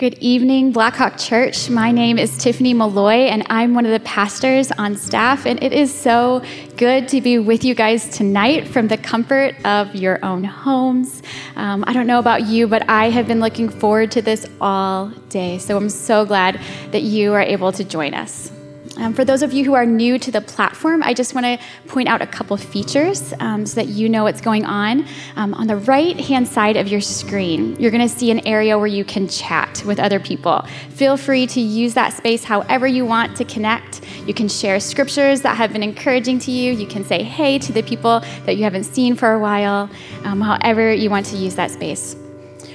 Good evening, Blackhawk Church. My name is Tiffany Malloy, and I'm one of the pastors on staff. And it is so good to be with you guys tonight from the comfort of your own homes. Um, I don't know about you, but I have been looking forward to this all day. So I'm so glad that you are able to join us. Um, for those of you who are new to the platform, I just want to point out a couple features um, so that you know what's going on. Um, on the right hand side of your screen, you're going to see an area where you can chat with other people. Feel free to use that space however you want to connect. You can share scriptures that have been encouraging to you. You can say hey to the people that you haven't seen for a while, um, however you want to use that space.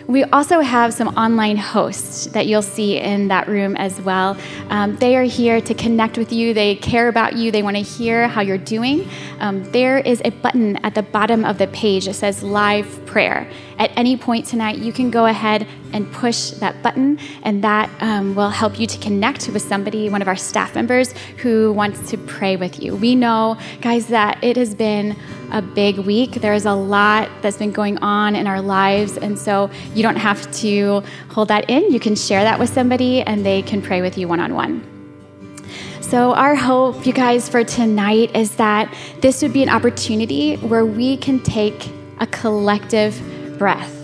We also have some online hosts that you'll see in that room as well. Um, they are here to connect with you. They care about you. They want to hear how you're doing. Um, there is a button at the bottom of the page that says live prayer. At any point tonight, you can go ahead and push that button, and that um, will help you to connect with somebody, one of our staff members, who wants to pray with you. We know, guys, that it has been a big week. There's a lot that's been going on in our lives, and so you don't have to hold that in. You can share that with somebody, and they can pray with you one on one. So, our hope, you guys, for tonight is that this would be an opportunity where we can take a collective breath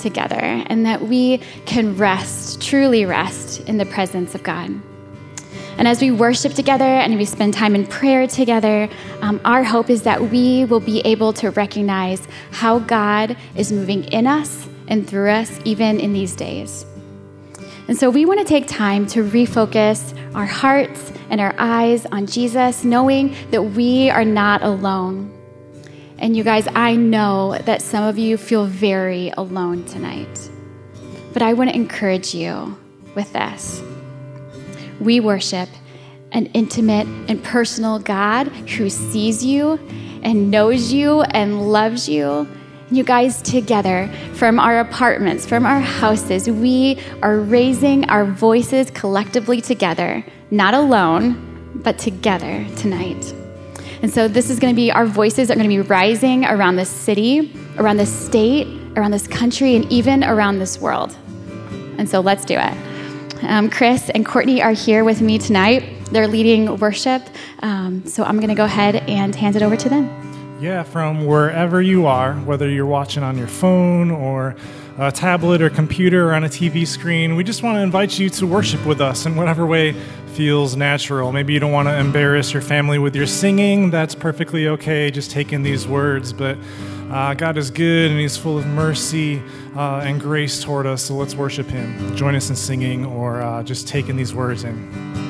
together and that we can rest, truly rest in the presence of God. And as we worship together and we spend time in prayer together, um, our hope is that we will be able to recognize how God is moving in us and through us, even in these days. And so we want to take time to refocus our hearts and our eyes on Jesus, knowing that we are not alone. And you guys, I know that some of you feel very alone tonight. But I want to encourage you with this. We worship an intimate and personal God who sees you and knows you and loves you. You guys, together from our apartments, from our houses, we are raising our voices collectively together, not alone, but together tonight. And so, this is going to be our voices are going to be rising around this city, around this state, around this country, and even around this world. And so, let's do it. Um, Chris and Courtney are here with me tonight. They're leading worship. Um, so I'm going to go ahead and hand it over to them. Yeah, from wherever you are, whether you're watching on your phone or a tablet or computer or on a TV screen, we just want to invite you to worship with us in whatever way feels natural. Maybe you don't want to embarrass your family with your singing. That's perfectly okay. Just take in these words. But uh, God is good and He's full of mercy uh, and grace toward us. So let's worship Him. Join us in singing or uh, just taking these words in.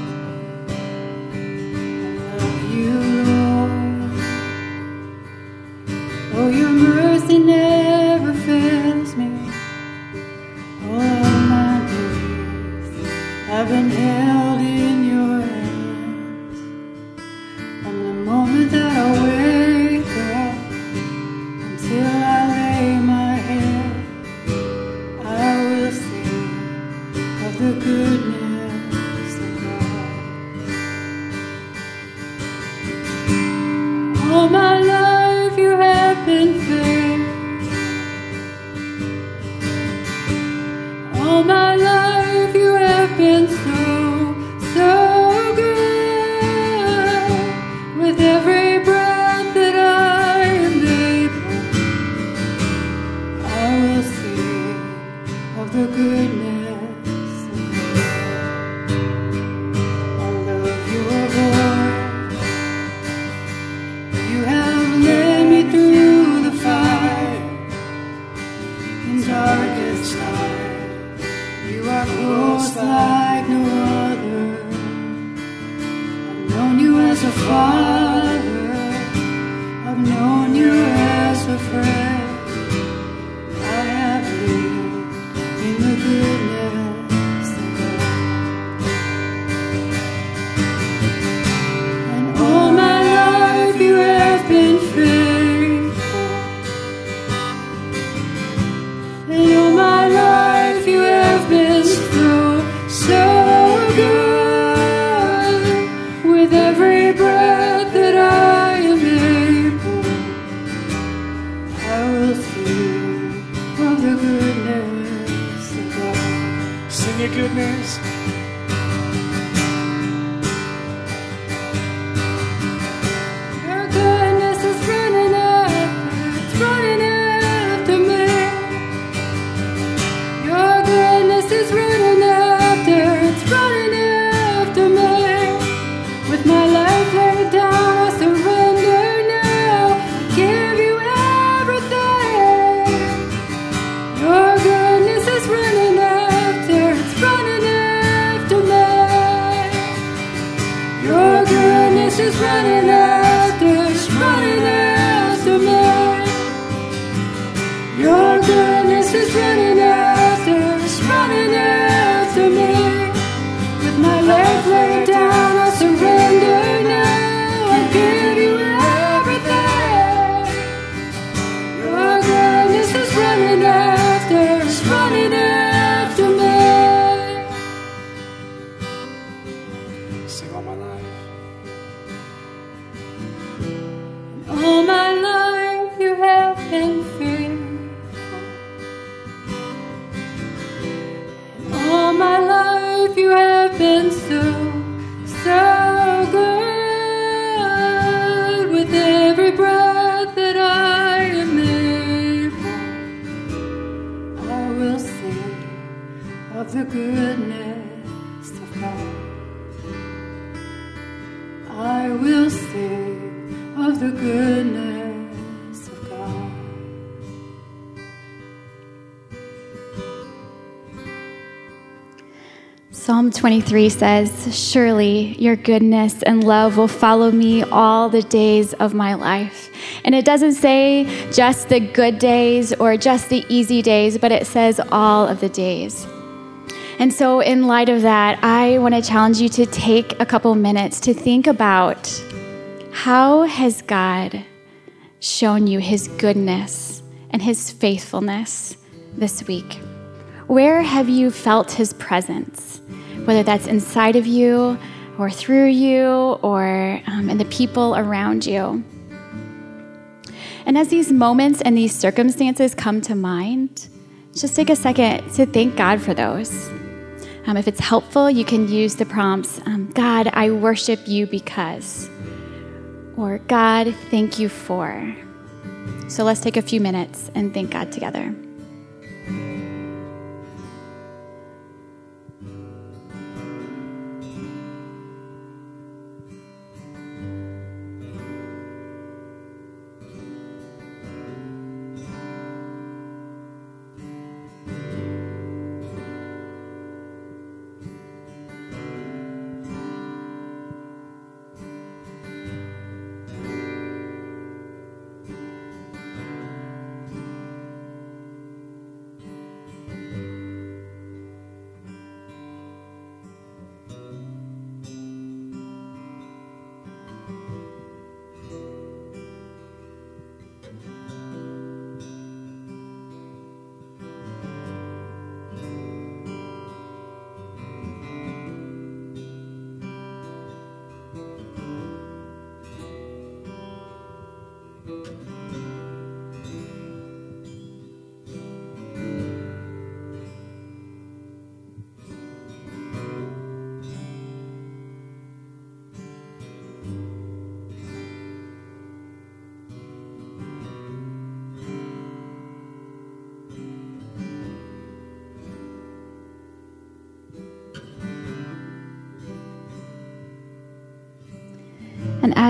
Your goodness. Goodness 23 says, Surely your goodness and love will follow me all the days of my life. And it doesn't say just the good days or just the easy days, but it says all of the days. And so, in light of that, I want to challenge you to take a couple minutes to think about how has God shown you his goodness and his faithfulness this week? Where have you felt his presence? Whether that's inside of you or through you or um, in the people around you. And as these moments and these circumstances come to mind, just take a second to thank God for those. Um, if it's helpful, you can use the prompts um, God, I worship you because, or God, thank you for. So let's take a few minutes and thank God together.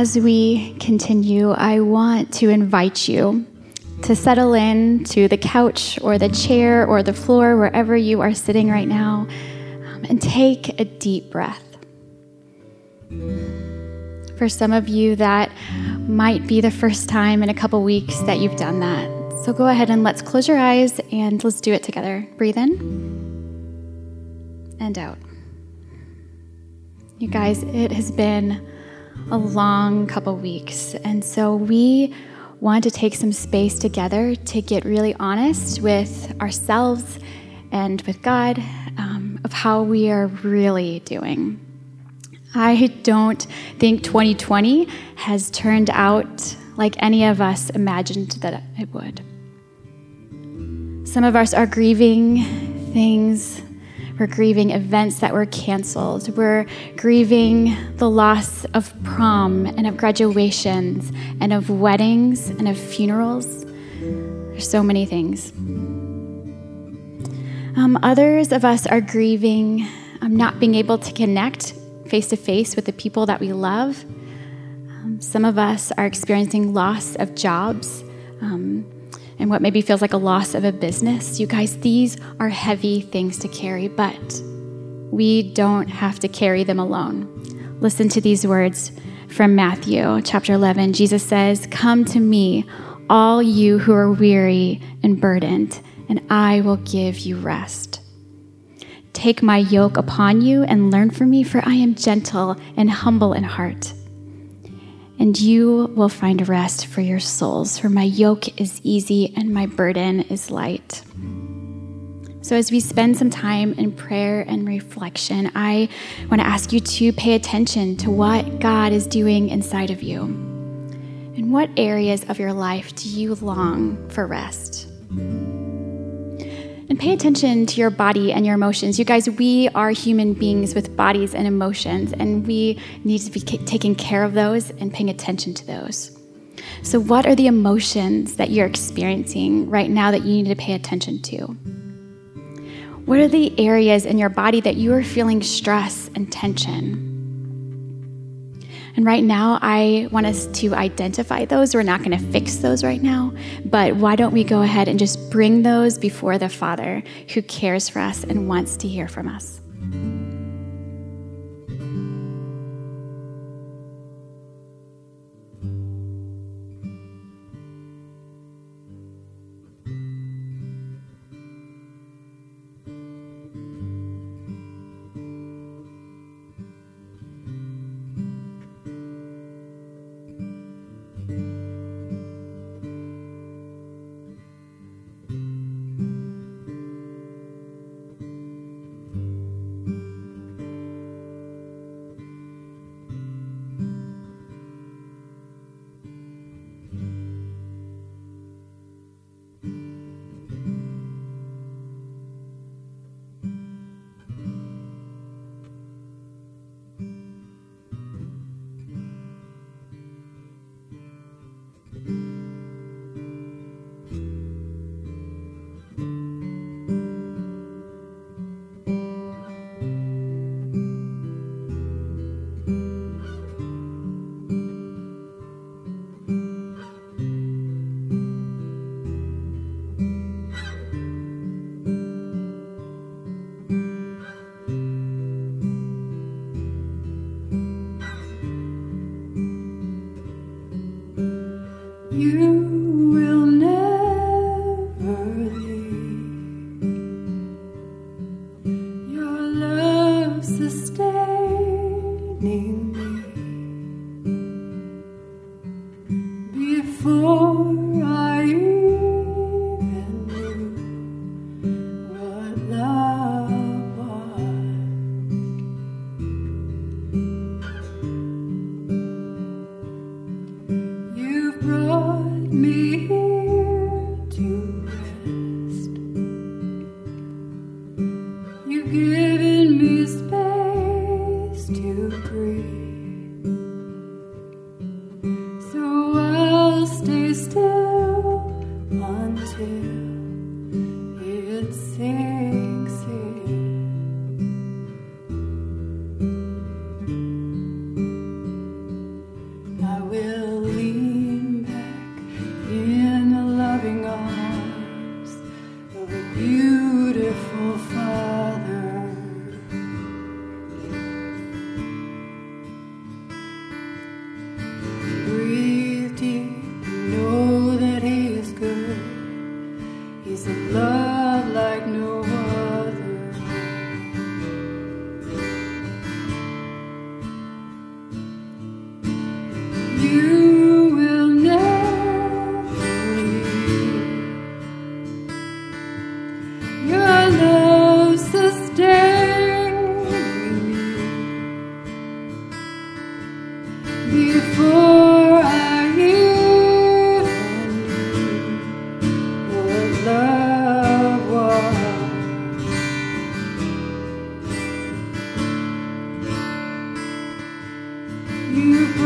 As we continue, I want to invite you to settle in to the couch or the chair or the floor, wherever you are sitting right now, um, and take a deep breath. For some of you, that might be the first time in a couple weeks that you've done that. So go ahead and let's close your eyes and let's do it together. Breathe in and out. You guys, it has been a long couple weeks. And so we want to take some space together to get really honest with ourselves and with God um, of how we are really doing. I don't think 2020 has turned out like any of us imagined that it would. Some of us are grieving things We're grieving events that were canceled. We're grieving the loss of prom and of graduations and of weddings and of funerals. There's so many things. Um, others of us are grieving um, not being able to connect face to face with the people that we love. Um, some of us are experiencing loss of jobs um, and what maybe feels like a loss of a business. You guys, these are heavy things to carry, but we don't have to carry them alone. Listen to these words from Matthew chapter 11. Jesus says, Come to me, all you who are weary and burdened and I will give you rest. Take my yoke upon you and learn from me, for I am gentle and humble in heart. And you will find rest for your souls, for my yoke is easy and my burden is light. So, as we spend some time in prayer and reflection, I want to ask you to pay attention to what God is doing inside of you. In what areas of your life do you long for rest? And pay attention to your body and your emotions. You guys, we are human beings with bodies and emotions, and we need to be taking care of those and paying attention to those. So, what are the emotions that you're experiencing right now that you need to pay attention to? What are the areas in your body that you are feeling stress and tension? And right now, I want us to identify those. We're not going to fix those right now, but why don't we go ahead and just bring those before the Father who cares for us and wants to hear from us?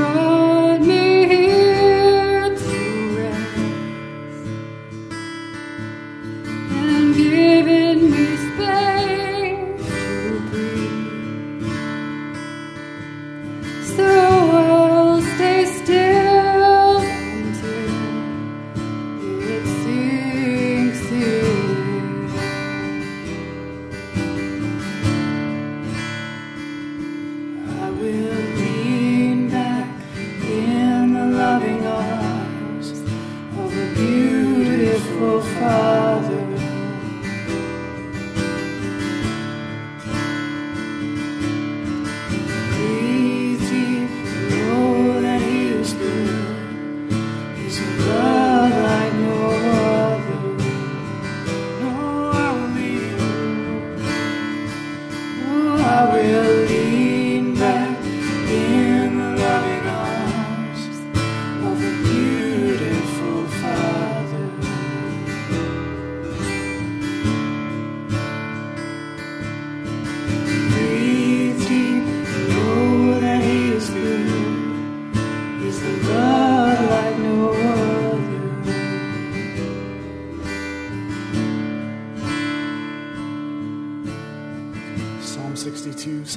strong.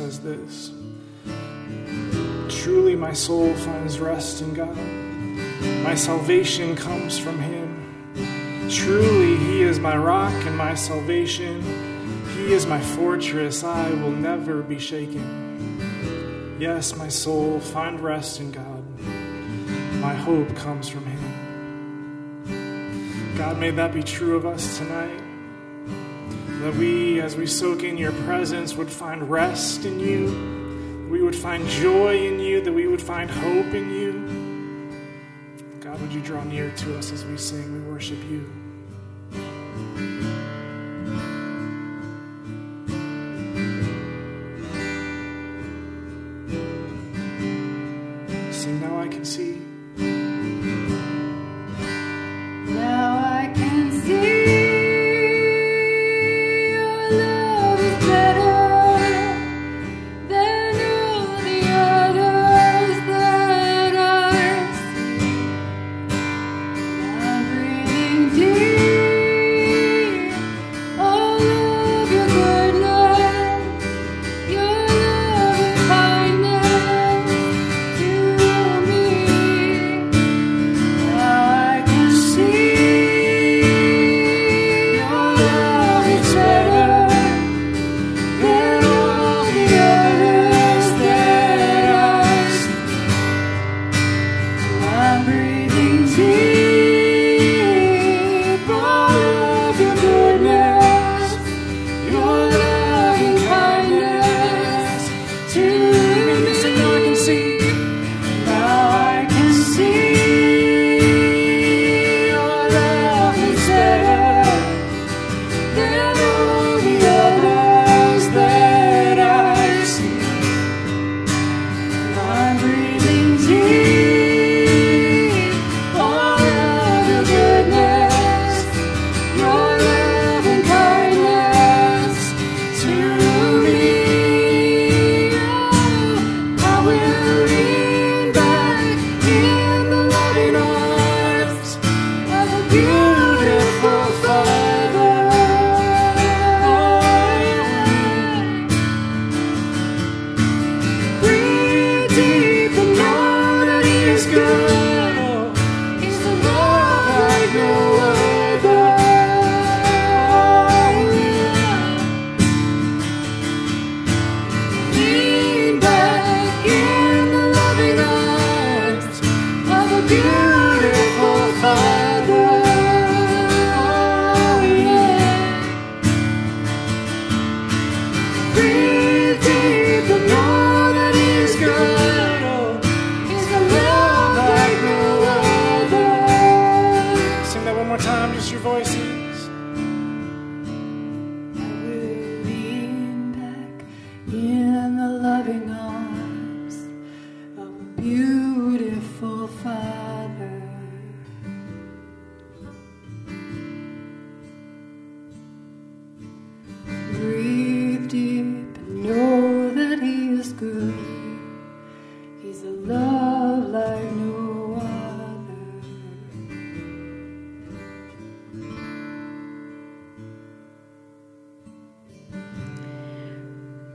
Says this Truly, my soul finds rest in God. My salvation comes from Him. Truly, He is my rock and my salvation. He is my fortress. I will never be shaken. Yes, my soul, find rest in God. My hope comes from Him. God, may that be true of us tonight. That we, as we soak in your presence, would find rest in you. We would find joy in you, that we would find hope in you. God, would you draw near to us as we sing? We worship you.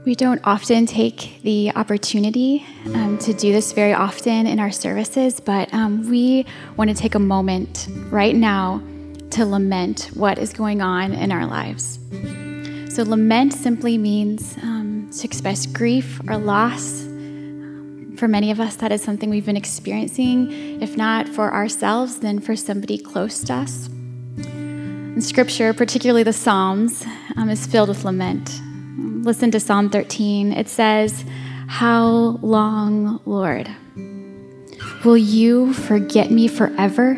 We don't often take the opportunity um, to do this very often in our services, but um, we want to take a moment right now to lament what is going on in our lives. So, lament simply means um, to express grief or loss. For many of us, that is something we've been experiencing, if not for ourselves, then for somebody close to us. And scripture, particularly the Psalms, um, is filled with lament. Listen to Psalm 13. It says, How long, Lord? Will you forget me forever?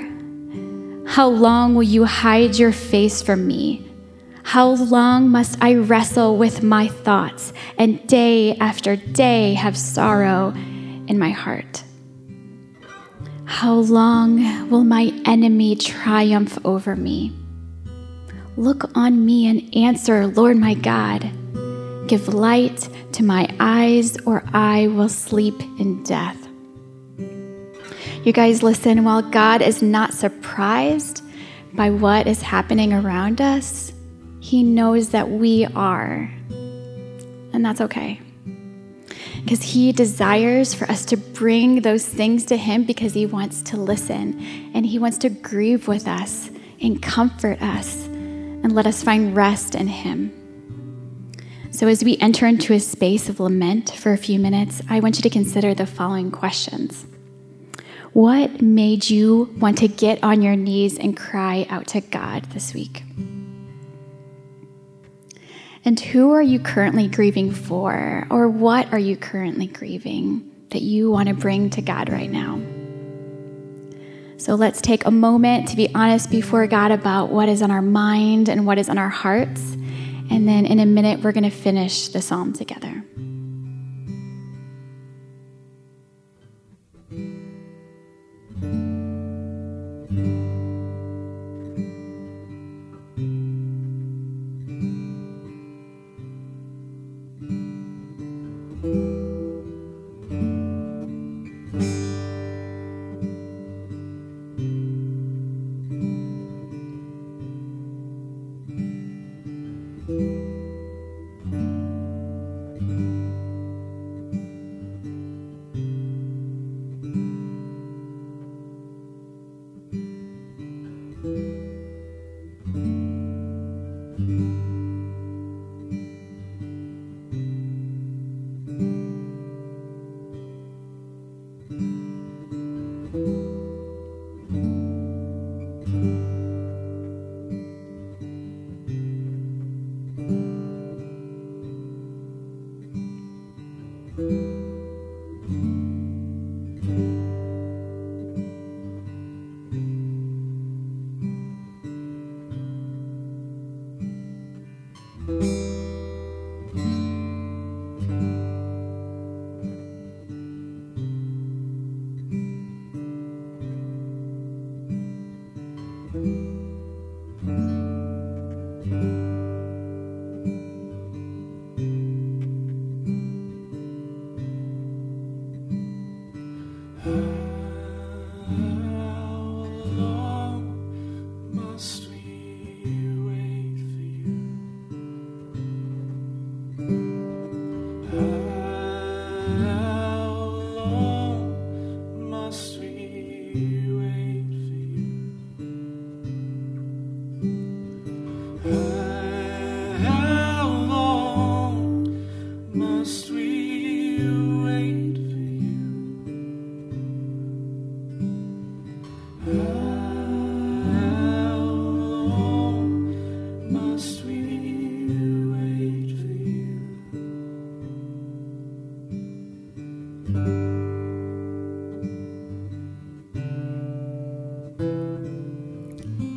How long will you hide your face from me? How long must I wrestle with my thoughts and day after day have sorrow in my heart? How long will my enemy triumph over me? Look on me and answer, Lord my God. Give light to my eyes, or I will sleep in death. You guys, listen, while God is not surprised by what is happening around us, He knows that we are. and that's okay. Because He desires for us to bring those things to Him because He wants to listen and He wants to grieve with us and comfort us and let us find rest in Him. So, as we enter into a space of lament for a few minutes, I want you to consider the following questions What made you want to get on your knees and cry out to God this week? And who are you currently grieving for? Or what are you currently grieving that you want to bring to God right now? So let's take a moment to be honest before God about what is on our mind and what is on our hearts. And then in a minute, we're going to finish the psalm together.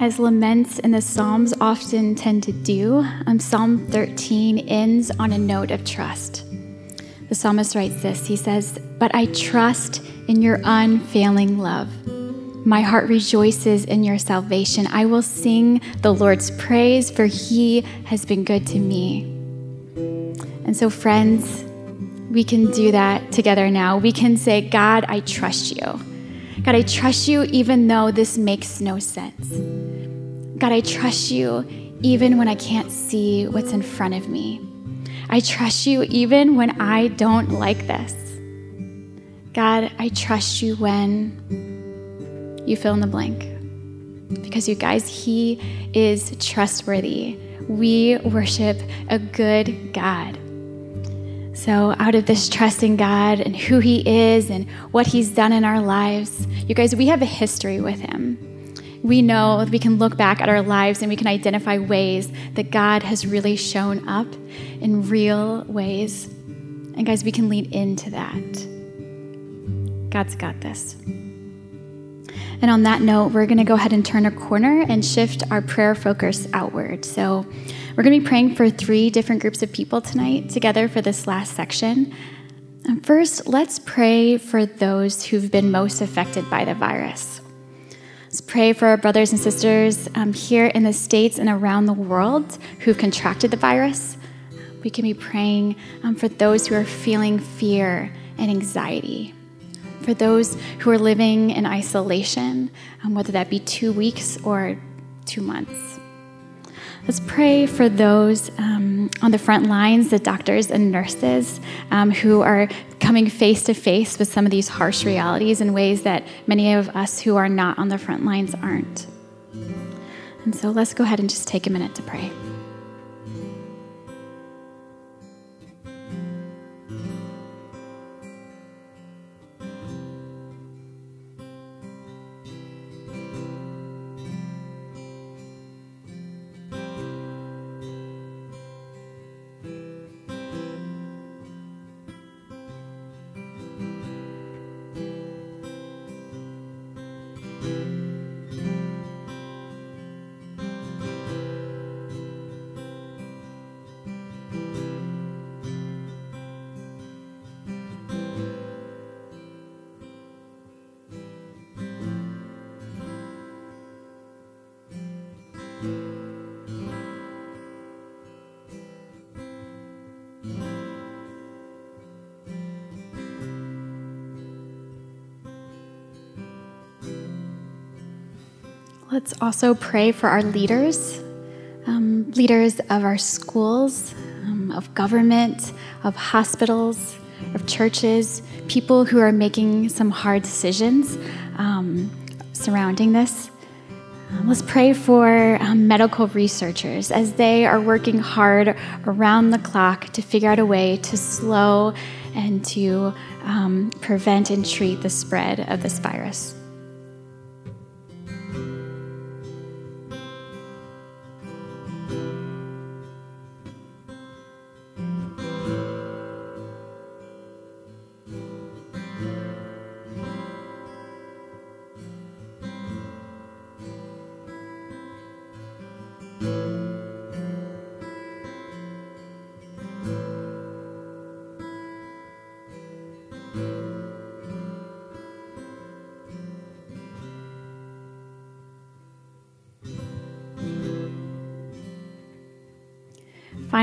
As laments in the Psalms often tend to do, um, Psalm 13 ends on a note of trust. The psalmist writes this He says, But I trust in your unfailing love. My heart rejoices in your salvation. I will sing the Lord's praise, for he has been good to me. And so, friends, we can do that together now. We can say, God, I trust you. God, I trust you even though this makes no sense. God, I trust you even when I can't see what's in front of me. I trust you even when I don't like this. God, I trust you when you fill in the blank. Because you guys, He is trustworthy. We worship a good God. So, out of this trust in God and who He is and what He's done in our lives, you guys, we have a history with Him. We know we can look back at our lives and we can identify ways that God has really shown up in real ways. And, guys, we can lean into that. God's got this. And on that note, we're going to go ahead and turn a corner and shift our prayer focus outward. So, we're going to be praying for three different groups of people tonight together for this last section. And first, let's pray for those who've been most affected by the virus. Let's pray for our brothers and sisters um, here in the States and around the world who've contracted the virus. We can be praying um, for those who are feeling fear and anxiety for those who are living in isolation, um, whether that be two weeks or two months. Let's pray for those um, on the front lines, the doctors and nurses um, who are coming face to face with some of these harsh realities in ways that many of us who are not on the front lines aren't. And so let's go ahead and just take a minute to pray. Also pray for our leaders, um, leaders of our schools, um, of government, of hospitals, of churches, people who are making some hard decisions um, surrounding this. Um, let's pray for um, medical researchers as they are working hard around the clock to figure out a way to slow and to um, prevent and treat the spread of this virus.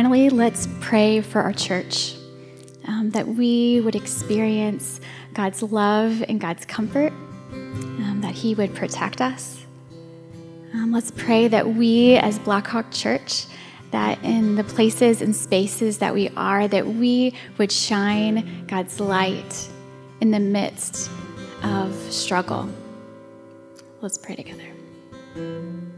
Finally, let's pray for our church um, that we would experience God's love and God's comfort, um, that He would protect us. Um, let's pray that we, as Blackhawk Church, that in the places and spaces that we are, that we would shine God's light in the midst of struggle. Let's pray together.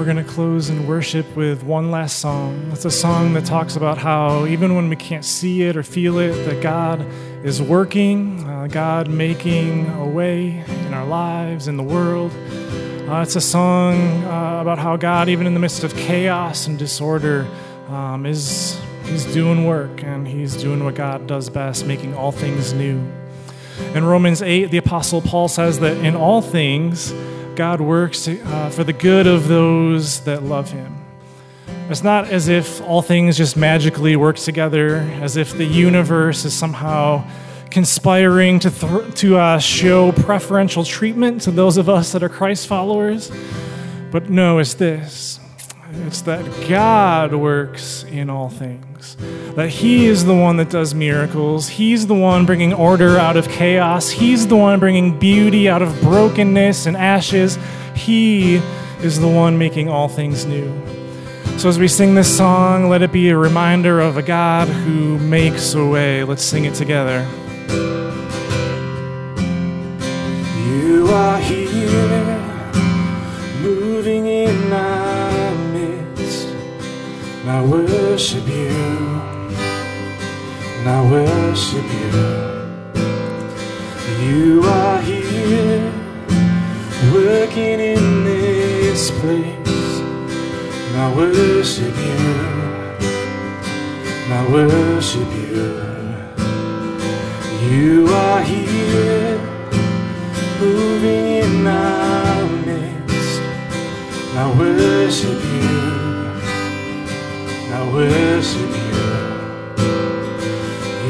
We're going to close in worship with one last song. It's a song that talks about how even when we can't see it or feel it, that God is working, uh, God making a way in our lives, in the world. Uh, it's a song uh, about how God, even in the midst of chaos and disorder, um, is He's doing work and He's doing what God does best, making all things new. In Romans 8, the Apostle Paul says that in all things, God works uh, for the good of those that love Him. It's not as if all things just magically work together, as if the universe is somehow conspiring to, th- to uh, show preferential treatment to those of us that are Christ followers. But no, it's this It's that God works in all things. That He is the one that does miracles. He's the one bringing order out of chaos. He's the one bringing beauty out of brokenness and ashes. He is the one making all things new. So, as we sing this song, let it be a reminder of a God who makes a way. Let's sing it together. You are here, And I worship you, and I worship you. You are here, working in this place. And I worship you, and I worship you. You are here moving in our midst. I worship you. I worship you.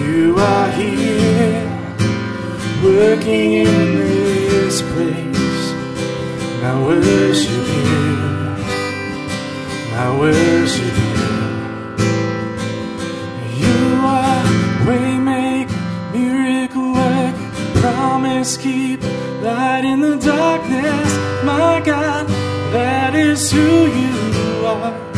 You are here, working in this place. I worship you. I worship you. You are waymaker, miracle worker, promise keeper, light in the darkness. My God, that is who you are.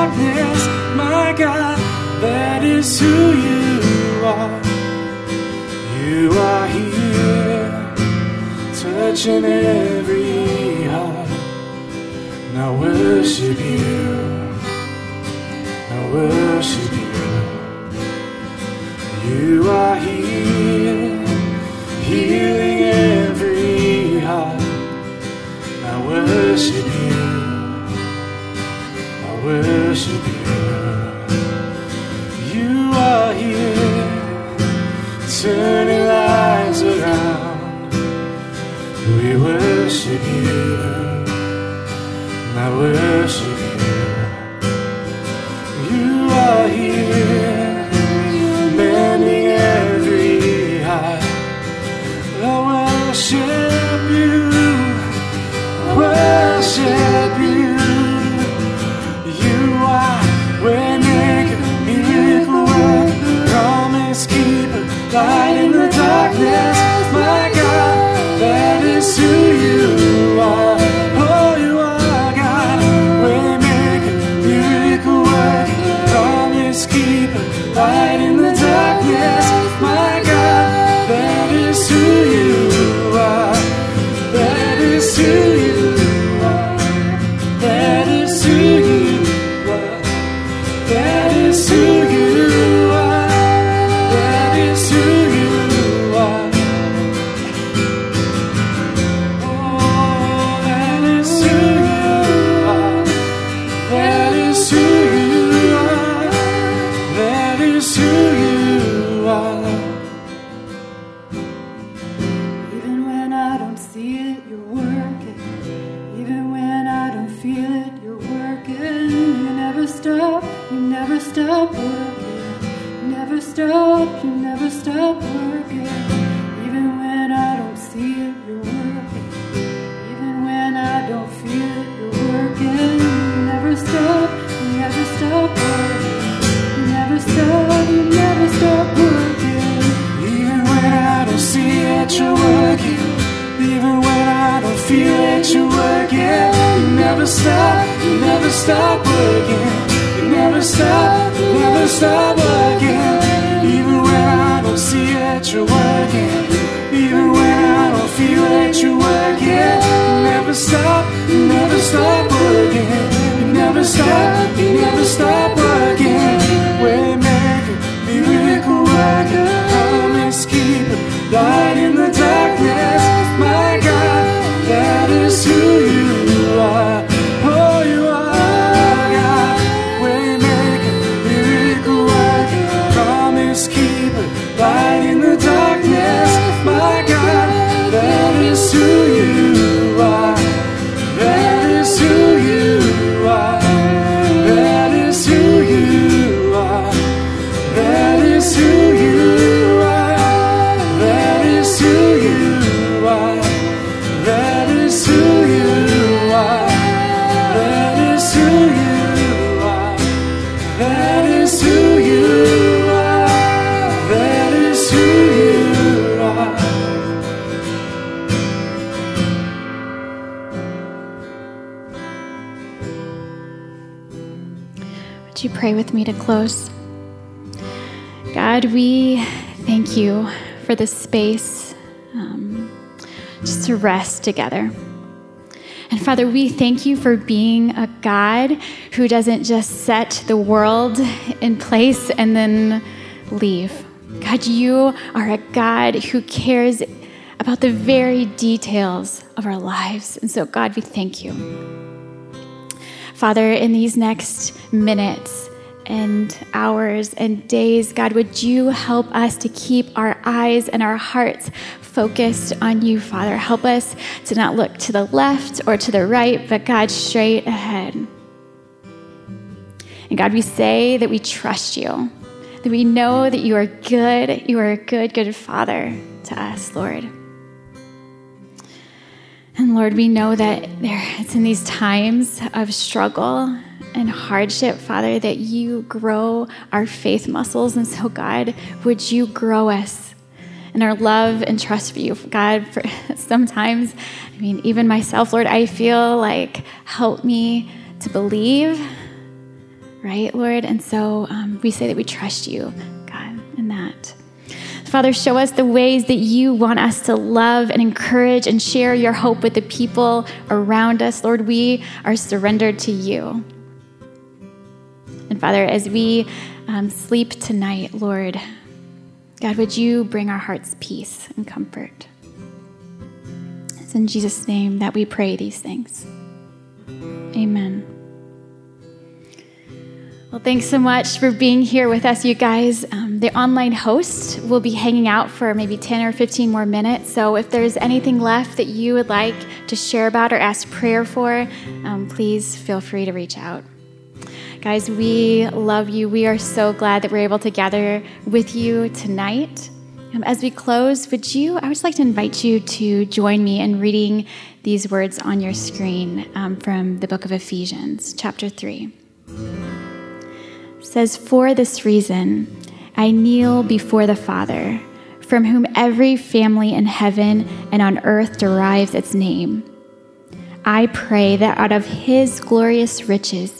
Darkness. My God, that is who you are. You are here, touching every heart. I worship you. I worship you. You are here, healing every heart. I worship you. Worship you. You are here, turning lives around. We worship you. I worship never stop. You never stop, never stop working. Even when I don't see it, you're working. Even when I don't feel it, you're working. You never stop, you never stop working. You never stop, you never stop pray with me to close? God, we thank you for this space um, just to rest together. And Father, we thank you for being a God who doesn't just set the world in place and then leave. God, you are a God who cares about the very details of our lives. And so, God, we thank you. Father, in these next minutes, and hours and days. God, would you help us to keep our eyes and our hearts focused on you, Father? Help us to not look to the left or to the right, but God, straight ahead. And God, we say that we trust you, that we know that you are good. You are a good, good Father to us, Lord. And Lord, we know that there, it's in these times of struggle and hardship, Father, that you grow our faith muscles. And so, God, would you grow us in our love and trust for you, God? For sometimes, I mean, even myself, Lord, I feel like help me to believe, right, Lord? And so um, we say that we trust you, God, in that. Father, show us the ways that you want us to love and encourage and share your hope with the people around us. Lord, we are surrendered to you. And Father, as we um, sleep tonight, Lord, God, would you bring our hearts peace and comfort? It's in Jesus' name that we pray these things. Amen. Well, thanks so much for being here with us, you guys. Um, the online host will be hanging out for maybe 10 or 15 more minutes. So if there's anything left that you would like to share about or ask prayer for, um, please feel free to reach out. Guys, we love you. We are so glad that we're able to gather with you tonight. Um, as we close, would you, I would like to invite you to join me in reading these words on your screen um, from the book of Ephesians, chapter 3. It says, For this reason, I kneel before the Father, from whom every family in heaven and on earth derives its name. I pray that out of his glorious riches,